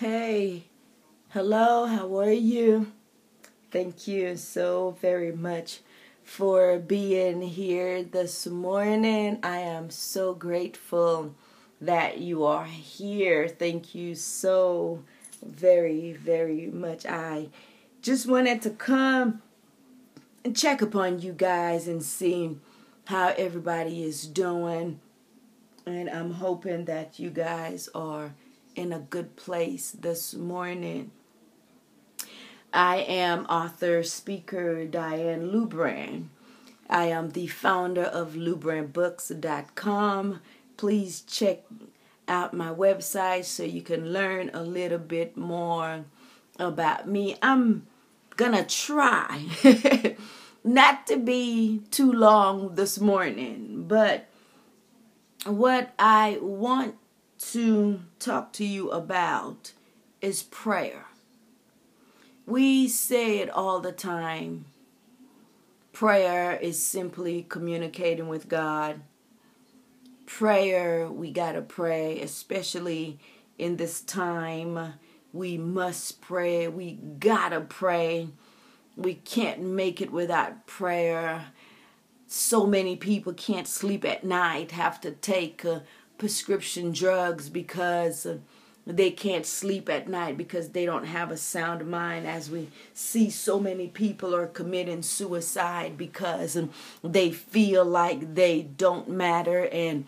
Hey, hello, how are you? Thank you so very much for being here this morning. I am so grateful that you are here. Thank you so very, very much. I just wanted to come and check upon you guys and see how everybody is doing. And I'm hoping that you guys are in a good place this morning. I am author, speaker Diane Lubran. I am the founder of LubranBooks.com. Please check out my website so you can learn a little bit more about me. I'm gonna try not to be too long this morning, but what I want to talk to you about is prayer. We say it all the time. Prayer is simply communicating with God. Prayer, we got to pray, especially in this time. We must pray. We got to pray. We can't make it without prayer. So many people can't sleep at night, have to take uh, prescription drugs because they can't sleep at night because they don't have a sound mind as we see so many people are committing suicide because they feel like they don't matter and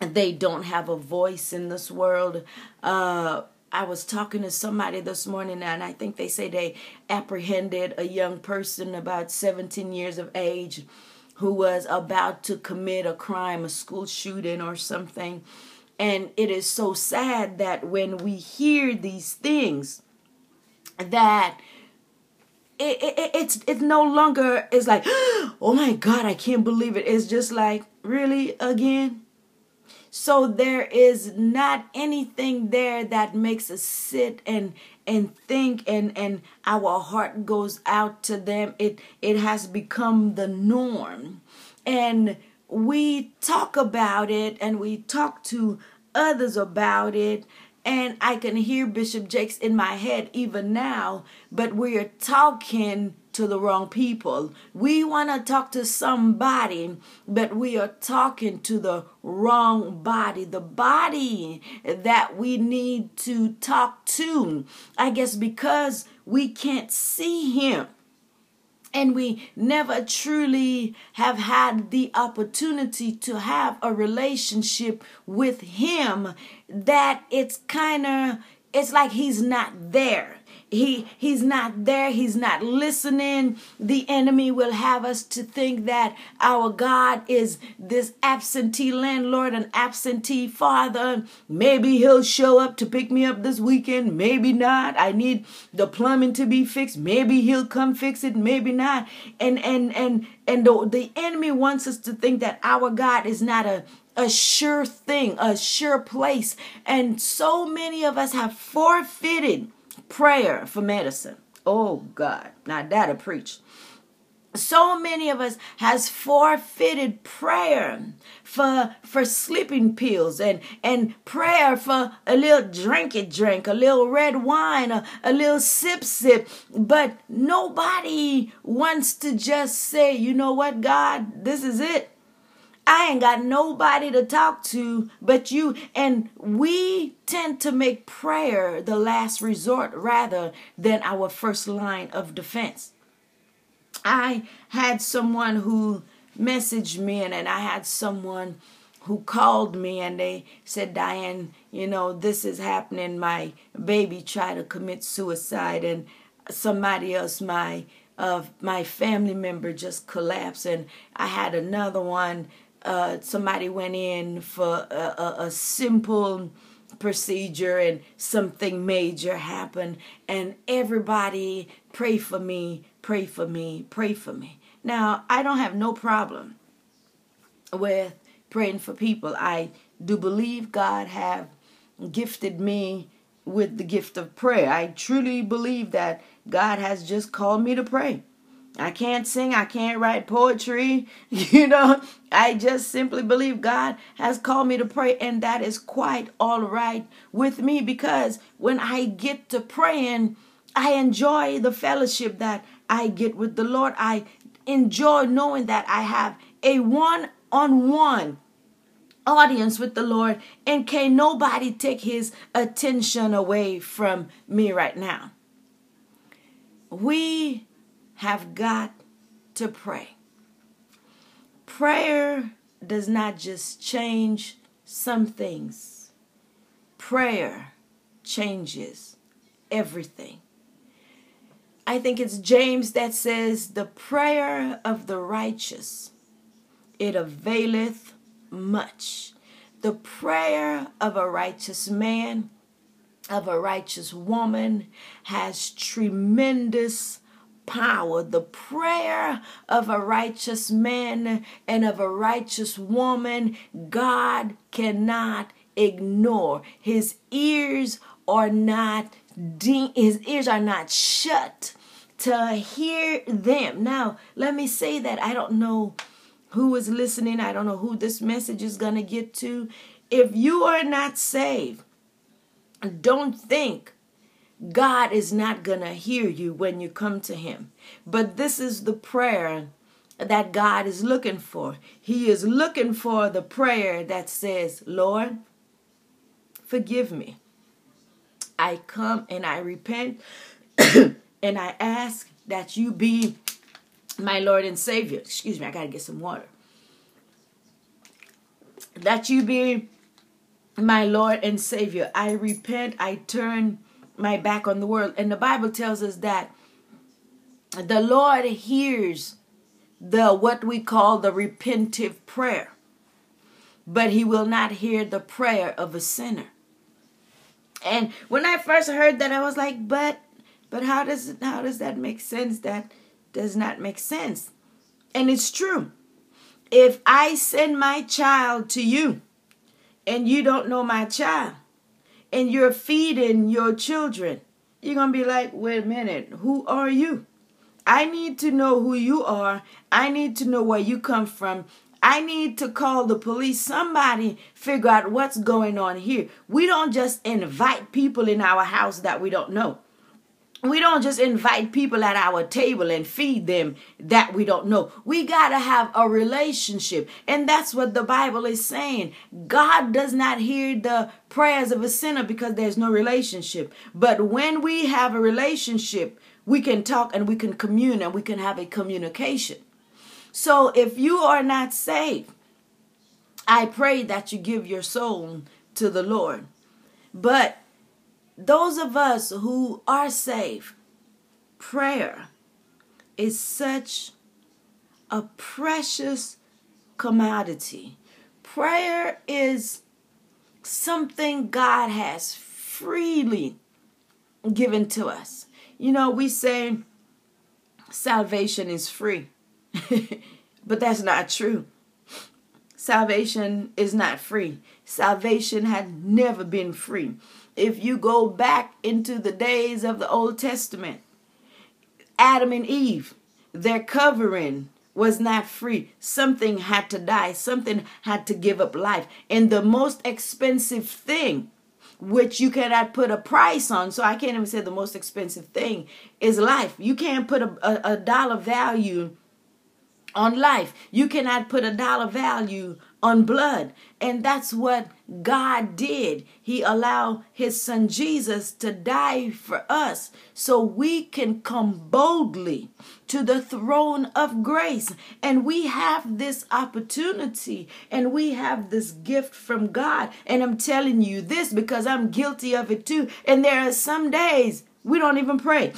they don't have a voice in this world. Uh, I was talking to somebody this morning and I think they say they apprehended a young person about 17 years of age who was about to commit a crime, a school shooting or something. And it is so sad that when we hear these things, that it, it, it's it no longer it's like, oh my God, I can't believe it. It's just like, really again? So there is not anything there that makes us sit and and think and and our heart goes out to them. It it has become the norm. And we talk about it and we talk to others about it and I can hear Bishop Jakes in my head even now, but we're talking to the wrong people. We want to talk to somebody, but we are talking to the wrong body, the body that we need to talk to. I guess because we can't see him and we never truly have had the opportunity to have a relationship with him that it's kind of it's like he's not there he he's not there he's not listening. The enemy will have us to think that our god is this absentee landlord and absentee father. Maybe he'll show up to pick me up this weekend maybe not. I need the plumbing to be fixed maybe he'll come fix it maybe not. And and and and the, the enemy wants us to think that our god is not a a sure thing, a sure place. And so many of us have forfeited prayer for medicine. Oh God, now that'll preach. So many of us has forfeited prayer for for sleeping pills and and prayer for a little drink it drink, a little red wine, a, a little sip sip. But nobody wants to just say, you know what, God, this is it. I ain't got nobody to talk to but you. And we tend to make prayer the last resort rather than our first line of defense. I had someone who messaged me, and, and I had someone who called me and they said, Diane, you know, this is happening. My baby tried to commit suicide, and somebody else, my of uh, my family member just collapsed and i had another one uh, somebody went in for a, a, a simple procedure and something major happened and everybody pray for me pray for me pray for me. Now i don't have no problem with praying for people. I do believe god have gifted me with the gift of prayer. I truly believe that god has just called me to pray I can't sing, I can't write poetry. You know, I just simply believe God has called me to pray, and that is quite all right with me because when I get to praying, I enjoy the fellowship that I get with the Lord. I enjoy knowing that I have a one on one audience with the Lord, and can nobody take his attention away from me right now. We have got to pray. Prayer does not just change some things, prayer changes everything. I think it's James that says, The prayer of the righteous, it availeth much. The prayer of a righteous man, of a righteous woman, has tremendous power. The prayer of a righteous man and of a righteous woman, God cannot ignore. His ears are not his ears are not shut to hear them. Now, let me say that I don't know who is listening. I don't know who this message is going to get to. If you are not saved, don't think God is not going to hear you when you come to Him. But this is the prayer that God is looking for. He is looking for the prayer that says, Lord, forgive me. I come and I repent and I ask that you be my Lord and Savior. Excuse me, I got to get some water. That you be my Lord and Savior. I repent, I turn my back on the world. And the Bible tells us that the Lord hears the what we call the repentive prayer, but he will not hear the prayer of a sinner. And when I first heard that, I was like, but but how does how does that make sense? That does not make sense. And it's true. If I send my child to you and you don't know my child and you're feeding your children, you're going to be like, wait a minute, who are you? I need to know who you are. I need to know where you come from. I need to call the police. Somebody figure out what's going on here. We don't just invite people in our house that we don't know. We don't just invite people at our table and feed them that we don't know. We got to have a relationship. And that's what the Bible is saying. God does not hear the prayers of a sinner because there's no relationship. But when we have a relationship, we can talk and we can commune and we can have a communication. So if you are not saved, I pray that you give your soul to the Lord. But those of us who are saved, prayer is such a precious commodity. Prayer is something God has freely given to us. You know, we say salvation is free, but that's not true. Salvation is not free. Salvation had never been free if you go back into the days of the Old Testament, Adam and Eve, their covering was not free. Something had to die, something had to give up life. And the most expensive thing, which you cannot put a price on, so I can't even say the most expensive thing, is life. You can't put a, a, a dollar value on life. You cannot put a dollar value on blood. And that's what God did. He allowed his son Jesus to die for us so we can come boldly to the throne of grace. And we have this opportunity and we have this gift from God. And I'm telling you this because I'm guilty of it too. And there are some days we don't even pray.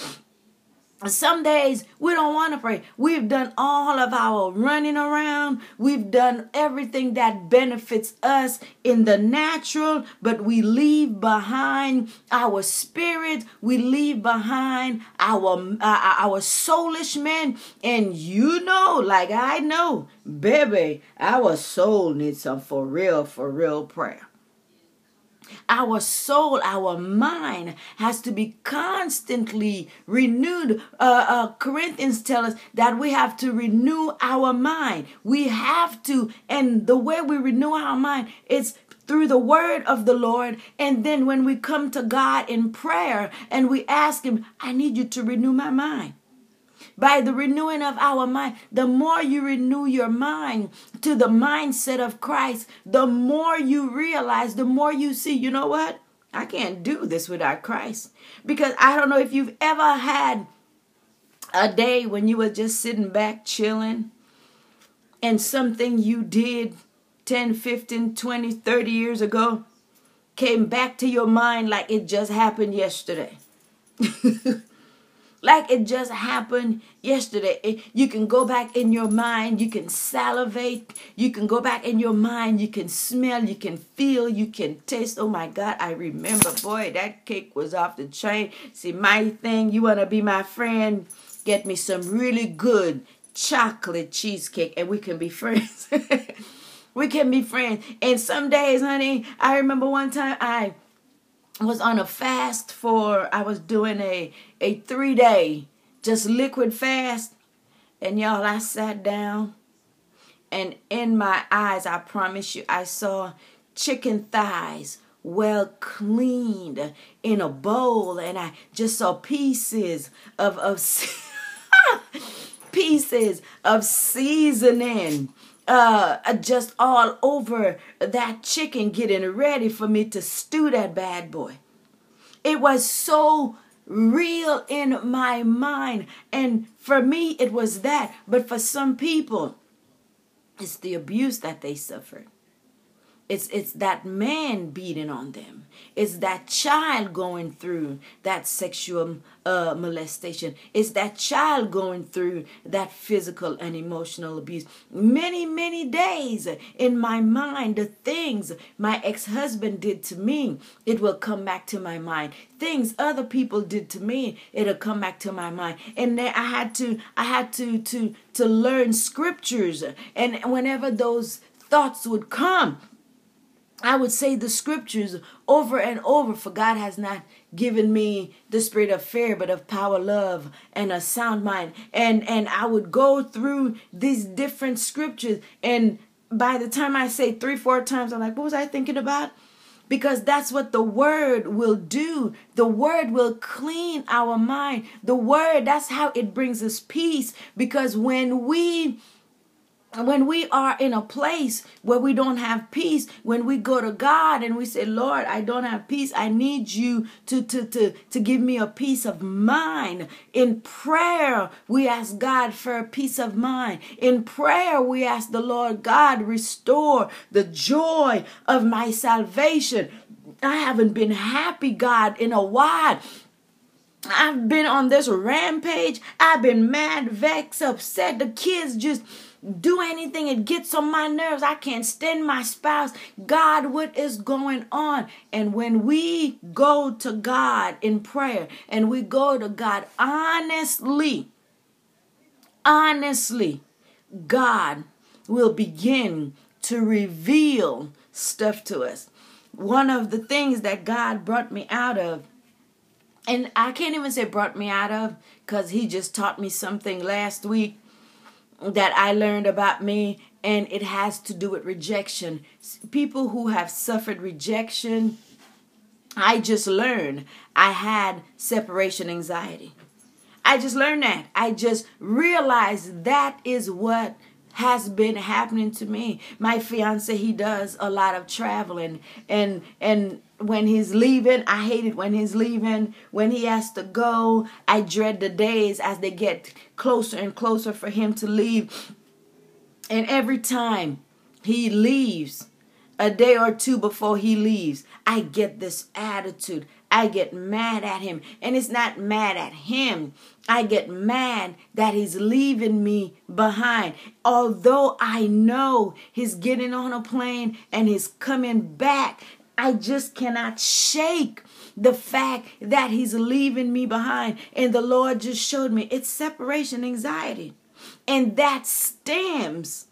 Some days we don't want to pray. We've done all of our running around. We've done everything that benefits us in the natural, but we leave behind our spirit. We leave behind our uh, our soulish man. And you know, like I know, baby, our soul needs some for real, for real prayer. Our soul, our mind has to be constantly renewed. Uh, uh, Corinthians tell us that we have to renew our mind. We have to, and the way we renew our mind is through the word of the Lord. And then when we come to God in prayer and we ask Him, I need you to renew my mind by the renewing of our mind. The more you renew your mind to the mindset of Christ, the more you realize, the more you see, you know what? I can't do this without Christ. Because I don't know if you've ever had a day when you were just sitting back chilling and something you did 10, 15, 20, 30 years ago came back to your mind like it just happened yesterday. like it just happened yesterday. you can go back in your mind, you can salivate, you can go back in your mind, you can smell, you can feel, you can taste. Oh my God, I remember, boy, that cake was off the chain. See, my thing, you want to be my friend? Get me some really good chocolate cheesecake and we can be friends. we can be friends. And some days, honey, I remember one time I was on a fast for I was doing a a 3 day just liquid fast. And y'all I sat down and in my eyes I promise you I saw chicken thighs well cleaned in a bowl and I just saw pieces of of pieces of seasoning uh, just all over that chicken getting ready for me to stew that bad boy. It was so real in my mind. And for me, it was that. But for some people, it's the abuse that they suffered. It's it's that man beating on them. It's that child going through that sexual uh, molestation. It's that child going through that physical and emotional abuse. Many many days in my mind, the things my ex husband did to me, it will come back to my mind. Things other people did to me, it'll come back to my mind. And then I had to I had to to to learn scriptures, and whenever those thoughts would come I would say the scriptures over and over, for God has not given me the spirit of fear, but of power, love, and a sound mind. And and I would go through these different scriptures, and by the time I say three, four times, I'm like, what was I thinking about? Because that's what the word will do. The word will clean our mind. The word, that's how it brings us peace. Because when we when we are in a place where we don't have peace, when we go to God and we say, Lord, I don't have peace, I need you to, to, to, to give me a peace of mind. In prayer, we ask God for a peace of mind. In prayer, we ask the Lord God, restore the joy of my salvation. I haven't been happy, God, in a while. I've been on this rampage. I've been mad, vexed, upset. The kids just do anything. It gets on my nerves. I can't stand my spouse. God, what is going on? And when we go to God in prayer and we go to God honestly, honestly, God will begin to reveal stuff to us. One of the things that God brought me out of and I can't even say brought me out of because he just taught me something last week that I learned about me, and it has to do with rejection. People who have suffered rejection, I just learned I had separation anxiety. I just learned that. I just realized that is what has been happening to me. My fiance, he does a lot of traveling and and when he's leaving, I hate it when he's leaving. When he has to go, I dread the days as they get closer and closer for him to leave. And every time he leaves, a day or two before he leaves, I get this attitude. I get mad at him. And it's not mad at him. I get mad that he's leaving me behind. Although I know he's getting on a plane and he's coming back, I just cannot shake the fact that he's leaving me behind. And the Lord just showed me it's separation anxiety. And that stems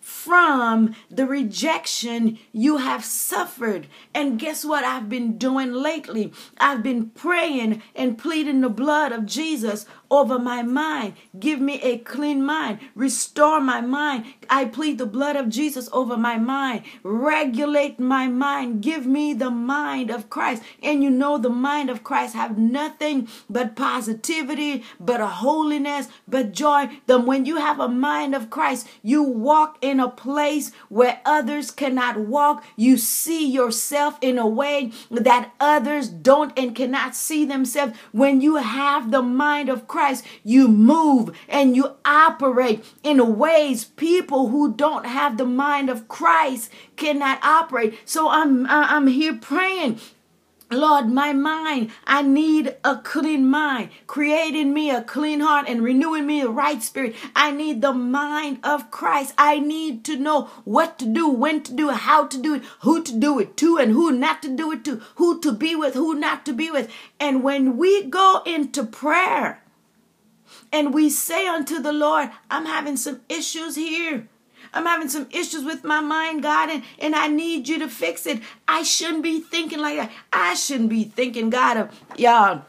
from the rejection you have suffered. And guess what I've been doing lately? I've been praying and pleading the blood of Jesus over my mind. Give me a clean mind. Restore my mind. I plead the blood of Jesus over my mind. Regulate my mind. Give me the mind of Christ. And you know the mind of Christ have nothing but positivity, but a holiness, but joy. Then when you have a mind of Christ, you walk in a place where others cannot walk. You see yourself in a way that others don't and cannot see themselves. When you have the mind of Christ, Christ, you move and you operate in ways people who don't have the mind of Christ cannot operate. So I'm I'm here praying Lord, my mind, I need a clean mind. Create in me a clean heart and renewing me a right spirit. I need the mind of Christ. I need to know what to do, when to do it, how to do it, who to do it to, and who not to do it to, who to be with, who not to be with. And when we go into prayer, and we say unto the Lord, I'm having some issues here. I'm having some issues with my mind, God, and, and I need you to fix it. I shouldn't be thinking like that. I shouldn't be thinking, God, of y'all.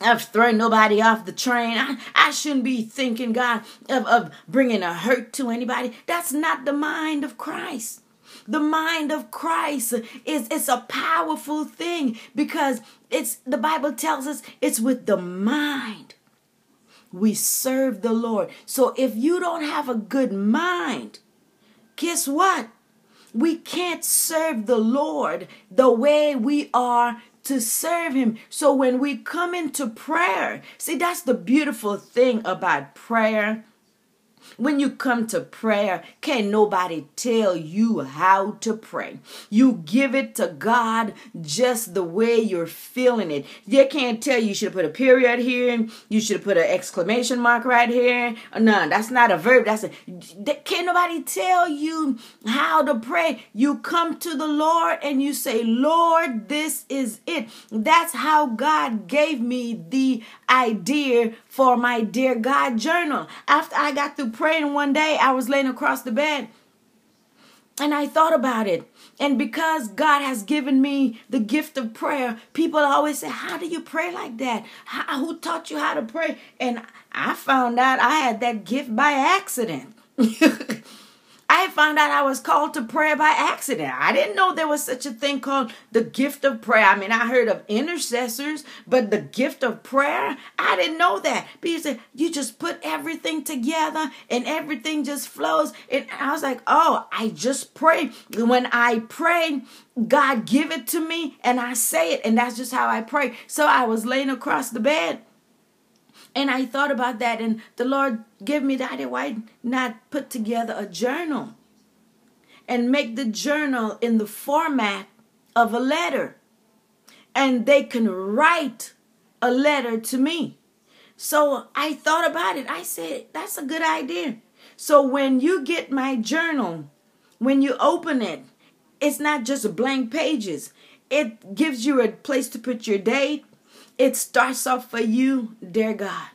Of throwing nobody off the train. I, I shouldn't be thinking, God, of, of bringing a hurt to anybody. That's not the mind of Christ. The mind of Christ is it's a powerful thing because it's the Bible tells us it's with the mind we serve the Lord. So if you don't have a good mind, guess what? We can't serve the Lord the way we are to serve Him. So when we come into prayer, see, that's the beautiful thing about prayer when you come to prayer, can nobody tell you how to pray. You give it to God just the way you're feeling it. They can't tell you you should have put a period here, you should have put an exclamation mark right here. No, that's not a verb. That's a can nobody tell you how to pray. You come to the Lord and you say, Lord, this is it. That's how God gave me the idea for my dear God journal. After I got through praying one day, I was laying across the bed and I thought about it. And because God has given me the gift of prayer, people always say, How do you pray like that? How, who taught you how to pray? And I found out I had that gift by accident. I found out I was called to prayer by accident. I didn't know there was such a thing called the gift of prayer. I mean, I heard of intercessors, but the gift of prayer, I didn't know that. Because you just put everything together and everything just flows. And I was like, oh, I just pray. When I pray, God give it to me and I say it. And that's just how I pray. So I was laying across the bed and I thought about that, and the Lord gave me the idea why not put together a journal and make the journal in the format of a letter. And they can write a letter to me. So I thought about it. I said, that's a good idea. So when you get my journal, when you open it, it's not just blank pages. It gives you a place to put your date, it starts off for you, dear God,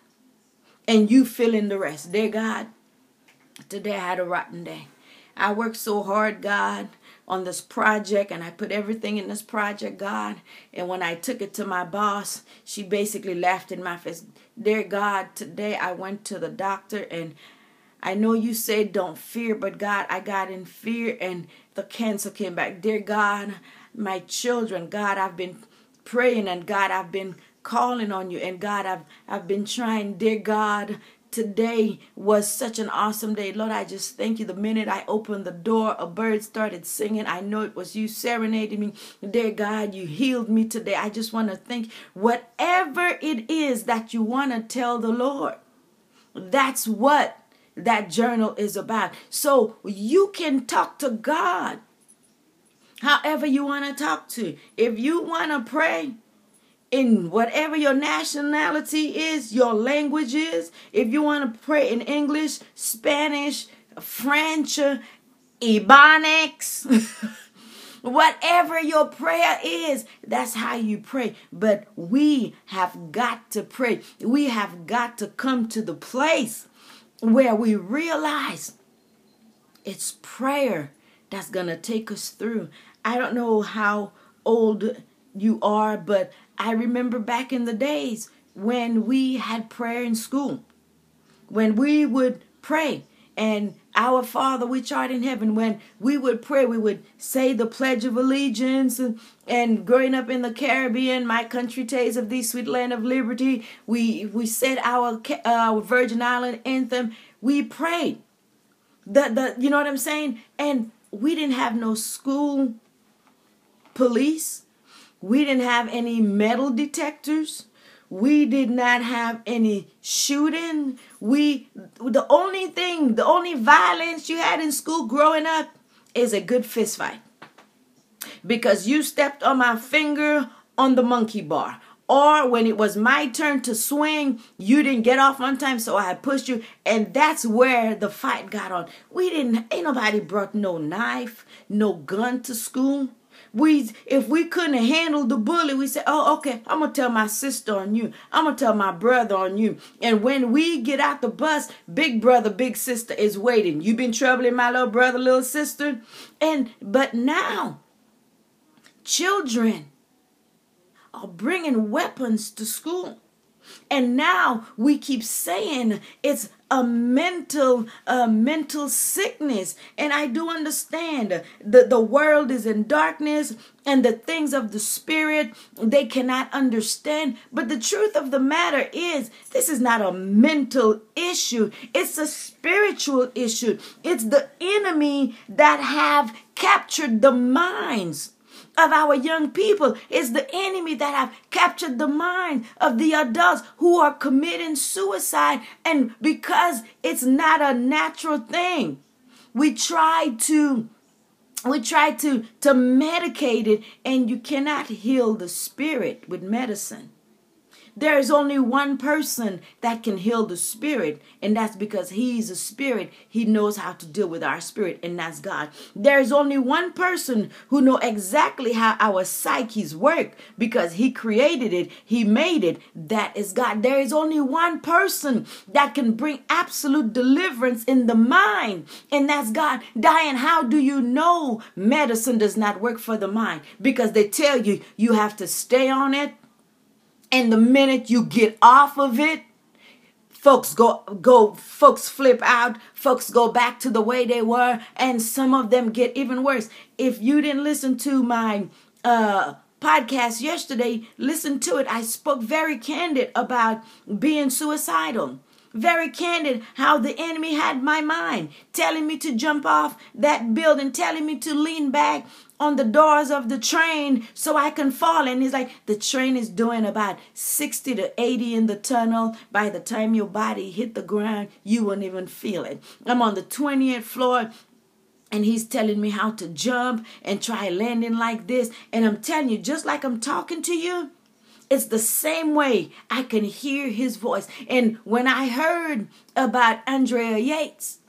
and you fill in the rest. Dear God, today I had a rotten day. I worked so hard, God, on this project, and I put everything in this project, God. And when I took it to my boss, she basically laughed in my face. Dear God, today I went to the doctor, and I know you said don't fear, but God, I got in fear, and the cancer came back. Dear God, my children, God, I've been praying, and God, I've been calling on you. And God, I've I've been trying, dear God. Today was such an awesome day. Lord, I just thank you. The minute I opened the door, a bird started singing. I know it was you serenading me. Dear God, you healed me today. I just want to thank whatever it is that you want to tell the Lord. That's what that journal is about. So you can talk to God however you want to talk to. If you want to pray, in whatever your nationality is, your language is. If you want to pray in English, Spanish, French, Ebonics, whatever your prayer is, that's how you pray. But we have got to pray. We have got to come to the place where we realize It's prayer that's going to take us through. I don't know how old you are, but I remember back in the days when we had prayer in school, when we would pray and our Father which art in heaven, when we would pray, we would say the Pledge of Allegiance. And, and growing up in the Caribbean, my country tastes of thee, sweet land of liberty, we, we said our, our Virgin Island anthem. We prayed. The, the, you know what I'm saying? And we didn't have no school police. We didn't have any metal detectors. We did not have any shooting. We the only thing, the only violence you had in school growing up is a good fist fight. Because you stepped on my finger on the monkey bar. Or when it was my turn to swing, you didn't get off on time, so I pushed you. And that's where the fight got on. We didn't, ain't nobody brought no knife, no gun to school. We if we couldn't handle the bully, we said, "Oh, okay, I'm gonna tell my sister on you. I'm gonna tell my brother on you." And when we get out the bus, big brother, big sister is waiting. You've been troubling my little brother, little sister, and but now, children are bringing weapons to school. And now we keep saying it's a mental a mental sickness. And i do understand that the world is in darkness and the things of the spirit they cannot understand. But the truth of the matter is this is not a mental issue. It's a spiritual issue. It's the enemy that have captured the minds of our young people. is the enemy that have captured the mind of the adults who are committing suicide. And because it's not a natural thing, we try to we try to to medicate it and you cannot heal the spirit with medicine there is only one person that can heal the spirit, and that's because He's a spirit. He knows how to deal with our spirit, and that's God. There is only one person who know exactly how our psyches work because He created it, He made it. That is God. There is only one person that can bring absolute deliverance in the mind, and that's God. Diane, how do you know medicine does not work for the mind? Because they tell you you have to stay on it and the minute you get off of it, folks go go folks flip out folks go back to the way they were and some of them get even worse. If you didn't listen to my uh podcast yesterday listen to it. I spoke very candid about being suicidal very candid how the enemy had my mind, telling me to jump off that building, telling me to lean back on the doors of the train so I can fall. And he's like, the train is doing about 60 to 80 in the tunnel. By the time your body hit the ground, you won't even feel it. I'm on the 20th floor and he's telling me how to jump and try landing like this. And I'm telling you, just like I'm talking to you, it's the same way I can hear his voice. And when I heard about Andrea Yates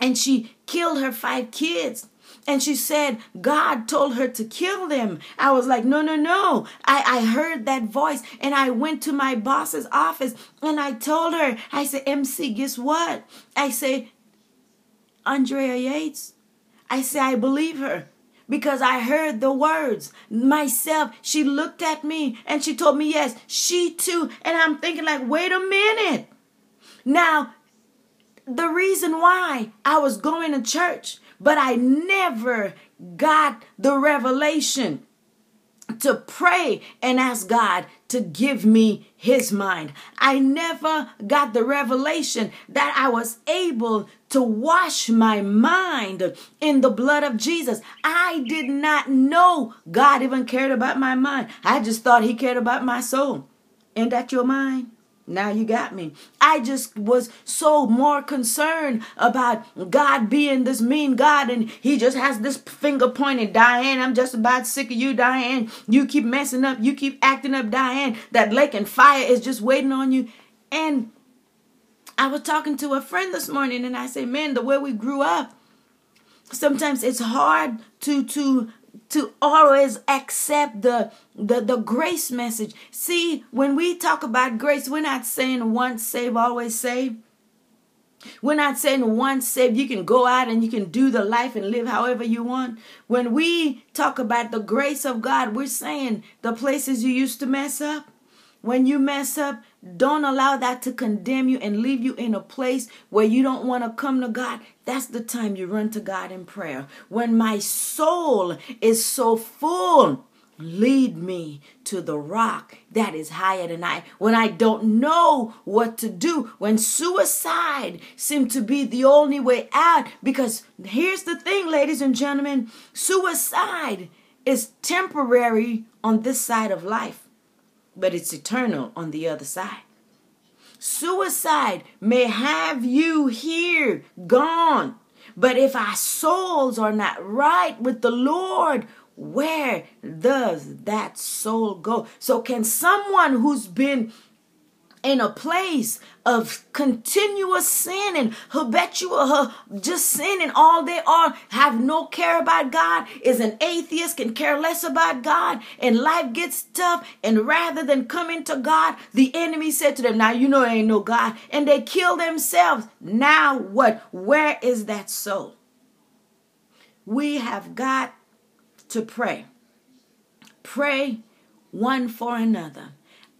and she killed her five kids, and she said God told her to kill them. I was like, no, no, no. I, I heard that voice and I went to my boss's office and I told her, I said, MC, guess what? I said, Andrea Yates. I say, I believe her because I heard the words myself. She looked at me and she told me, yes, she too. And I'm thinking, like, wait a minute. Now, the reason why I was going to church, but I never got the revelation to pray and ask God to give me his mind. I never got the revelation that I was able to wash my mind in the blood of Jesus. I did not know God even cared about my mind. I just thought he cared about my soul. Ain't that your mind? Now you got me. I just was so more concerned about God being this mean God, and He just has this finger pointing, Diane. I'm just about sick of you, Diane. You keep messing up, you keep acting up, Diane. That lake and fire is just waiting on you. And I was talking to a friend this morning, and I said, Man, the way we grew up, sometimes it's hard to to to always accept the, the the grace message. See, when we talk about grace, we're not saying once save, always save. We're not saying once saved, you can go out and you can do the life and live however you want. When we talk about the grace of God, we're saying the places you used to mess up. When you mess up, don't allow that to condemn you and leave you in a place where you don't want to come to God. That's the time you run to God in prayer. When my soul is so full Lead me to the rock that is higher than I. When I don't know what to do, when suicide seemed to be the only way out, because here's the thing, ladies and gentlemen suicide is temporary on this side of life, but it's eternal on the other side. Suicide may have you here, gone. But if our souls are not right with the Lord, where does that soul go? So, can someone who's been in a place of continuous sin and habitual just sin and all they on. Have no care about god is an atheist can care less about god and life gets tough and rather than coming to god the enemy said to them now you know there ain't no god and they kill themselves. Now what? Where is that soul? We have got to pray. Pray one for another.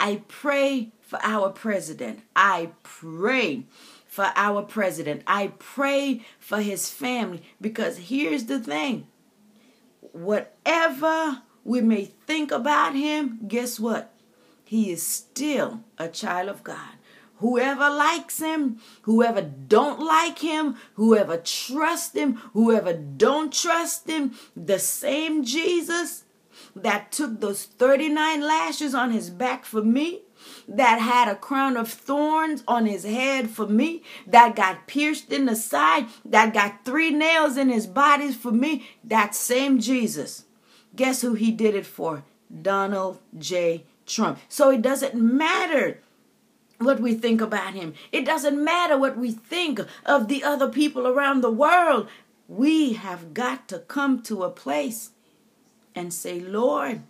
I pray for our president. I pray for our president. I pray for his family because here's the thing whatever we may think about him, guess what? He is still a child of God. Whoever likes him, whoever don't like him, whoever trust him, whoever don't trust him, the same Jesus that took those 39 lashes on his back for me, that had a crown of thorns on his head for me, that got pierced in the side, that got three nails in his body for me, that same Jesus. Guess who he did it for? Donald J. Trump. So it doesn't matter what we think about him. It doesn't matter what we think of the other people around the world. We have got to come to a place and say, Lord,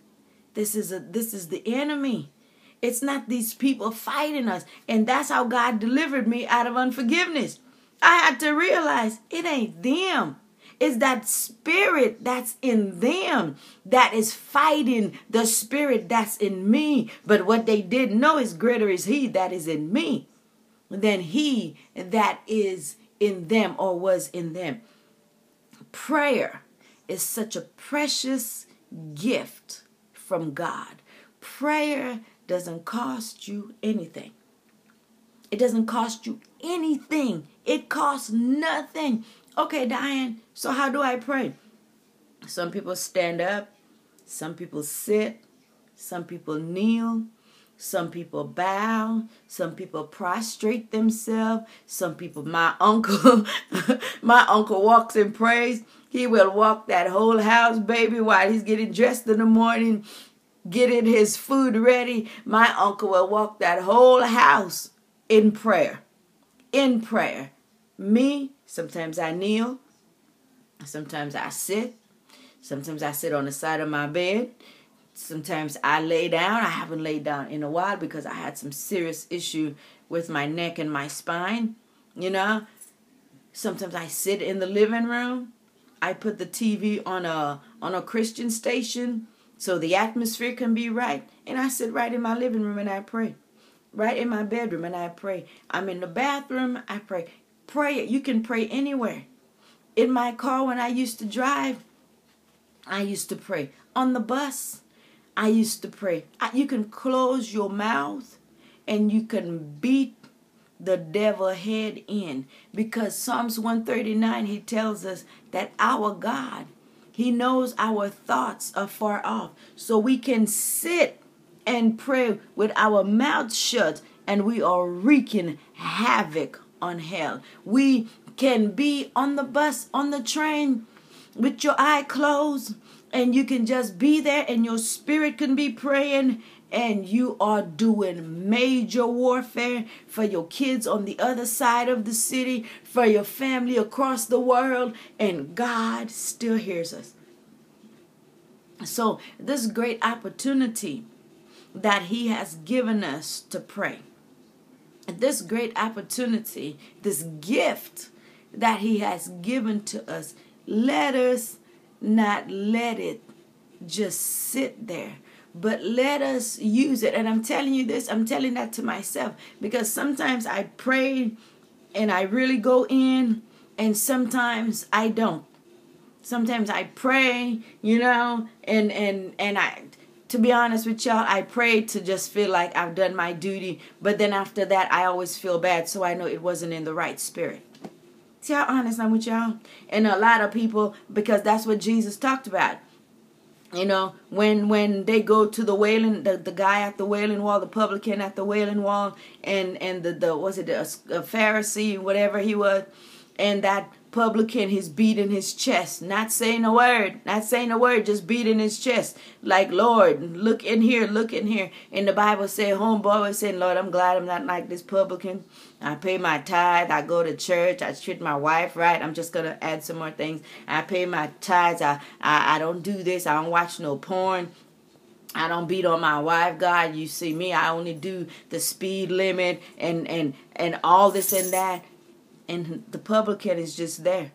this is a this is the enemy. It's not these people fighting us. And that's how God delivered me out of unforgiveness. I had to realize it ain't them It's that spirit that's in them that is fighting the spirit that's in me. But what they didn't know is greater is he that is in me than he that is in them or was in them. Prayer is such a precious gift from God. Prayer doesn't cost you anything. It doesn't cost you anything. It costs nothing. Okay, Diane, so how do I pray? Some people stand up, some people sit, some people kneel, some people bow, some people prostrate themselves, some people my uncle my uncle walks and prays. He will walk that whole house, baby, while he's getting dressed in the morning, getting his food ready. My uncle will walk that whole house in prayer. In prayer. Me, sometimes I kneel, sometimes I sit, sometimes I sit on the side of my bed, sometimes I lay down. I haven't laid down in a while because I had some serious issue with my neck and my spine, you know. Sometimes I sit in the living room. I put the TV on a on a Christian station so the atmosphere can be right, and I sit right in my living room and I pray. Right in my bedroom and I pray. I'm in the bathroom, I pray. Pray You can pray anywhere. In my car when I used to drive, I used to pray. On the bus, I used to pray. You can close your mouth and you can beat the devil head in because Psalms 139 he tells us that our God he knows our thoughts are far off so we can sit and pray with our mouths shut and we are wreaking havoc on hell. We can be on the bus, on the train with your eye closed, and you can just be there, and your spirit can be praying, and you are doing major warfare for your kids on the other side of the city, for your family across the world, and God still hears us. So, this great opportunity that He has given us to pray this great opportunity, this gift that He has given to us, let us not let it just sit there but let us use it. And I'm telling you this, I'm telling that to myself because sometimes I pray and I really go in, and sometimes I don't. Sometimes I pray, you know, and and and I to be honest with y'all, I pray to just feel like I've done my duty, but then after that I always feel bad, so I know it wasn't in the right spirit. See how honest I'm with y'all? And a lot of people, because that's what Jesus talked about you know when when they go to the wailing the, the guy at the wailing wall the publican at the wailing wall and and the the was it a, a pharisee whatever he was and that publican he's beating his chest not saying a word not saying a word just beating his chest like lord look in here look in here and the bible said, homeboy was saying lord i'm glad i'm not like this publican I pay my tithe. I go to church. I treat my wife right. I'm just gonna add some more things. I pay my tithes. I, I I don't do this. I don't watch no porn. I don't beat on my wife, God. You see me. I only do the speed limit and and and all this and that. And the publican is just there.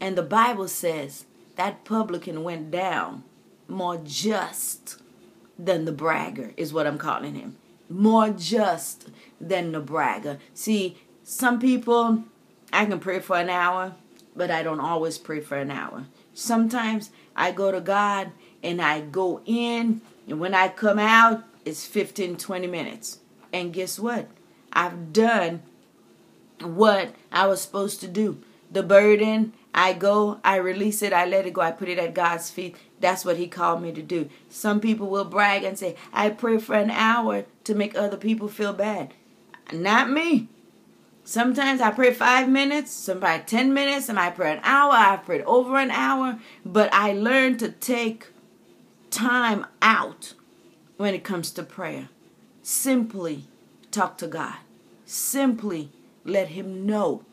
And the Bible says that publican went down more just than the bragger, is what I'm calling him. More just than the bragger. See, some people, I can pray for an hour, but I don't always pray for an hour. Sometimes I go to God and I go in, and when I come out, it's 15, 20 minutes. And guess what? I've done what I was supposed to do. The burden, I go, I release it, I let it go, I put it at God's feet. That's what He called me to do. Some people will brag and say, I pray for an hour to make other people feel bad. Not me. Sometimes I pray five minutes, somebody 10 minutes, somebody pray an hour. I've prayed over an hour, but I learned to take time out when it comes to prayer. Simply talk to God. Simply let Him know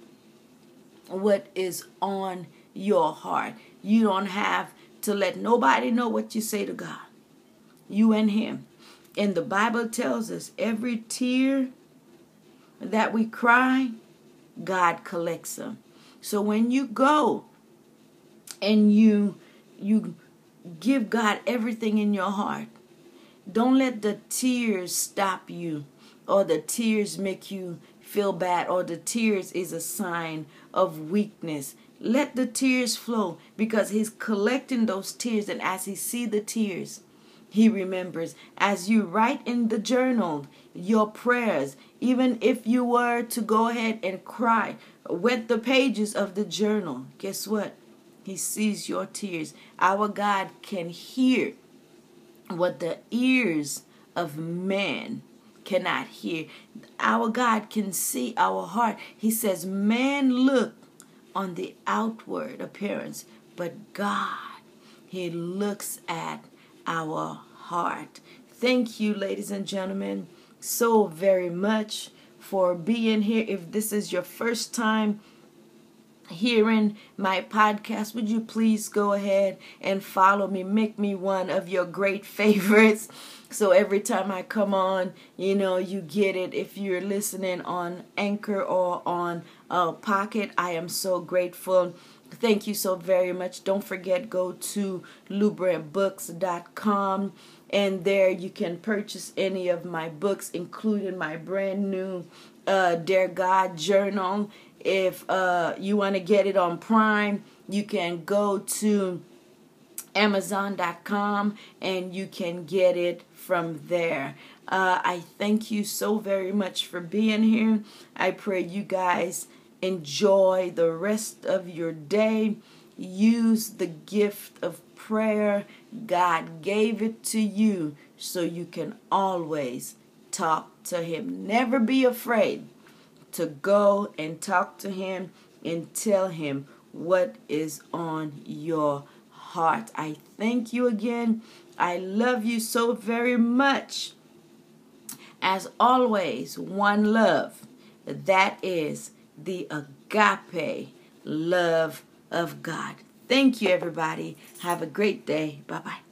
what is on your heart. You don't have to let nobody know what you say to God. You and Him. And the Bible tells us every tear that we cry, God collects them. So when you go and you you give God everything in your heart, don't let the tears stop you or the tears make you feel bad or the tears is a sign of weakness. Let the tears flow because he's collecting those tears and as he see the tears, he remembers. As you write in the journal your prayers, even if you were to go ahead and cry, wet the pages of the journal, guess what? He sees your tears. Our God can hear what the ears of man cannot hear. Our God can see our heart. He says, Man look on the outward appearance, but God, He looks at our heart. Thank you, ladies and gentlemen, so very much for being here. If this is your first time hearing my podcast, would you please go ahead and follow me? Make me one of your great favorites. So every time I come on, you know, you get it. If you're listening on Anchor or on uh, Pocket, I am so grateful. Thank you so very much. Don't forget, go to lubrantbooks.com and there you can purchase any of my books, including my brand new uh, God journal. If uh, you want to get it on Prime, you can go to Amazon.com and you can get it from there. Uh, I thank you so very much for being here. I pray you guys enjoy the rest of your day. Use the gift of prayer. God gave it to you so you can always talk to Him. Never be afraid to go and talk to Him and tell Him what is on your heart. I thank you again. I love you so very much. As always, one love. That is the agape love of God. Thank you, everybody. Have a great day. Bye bye.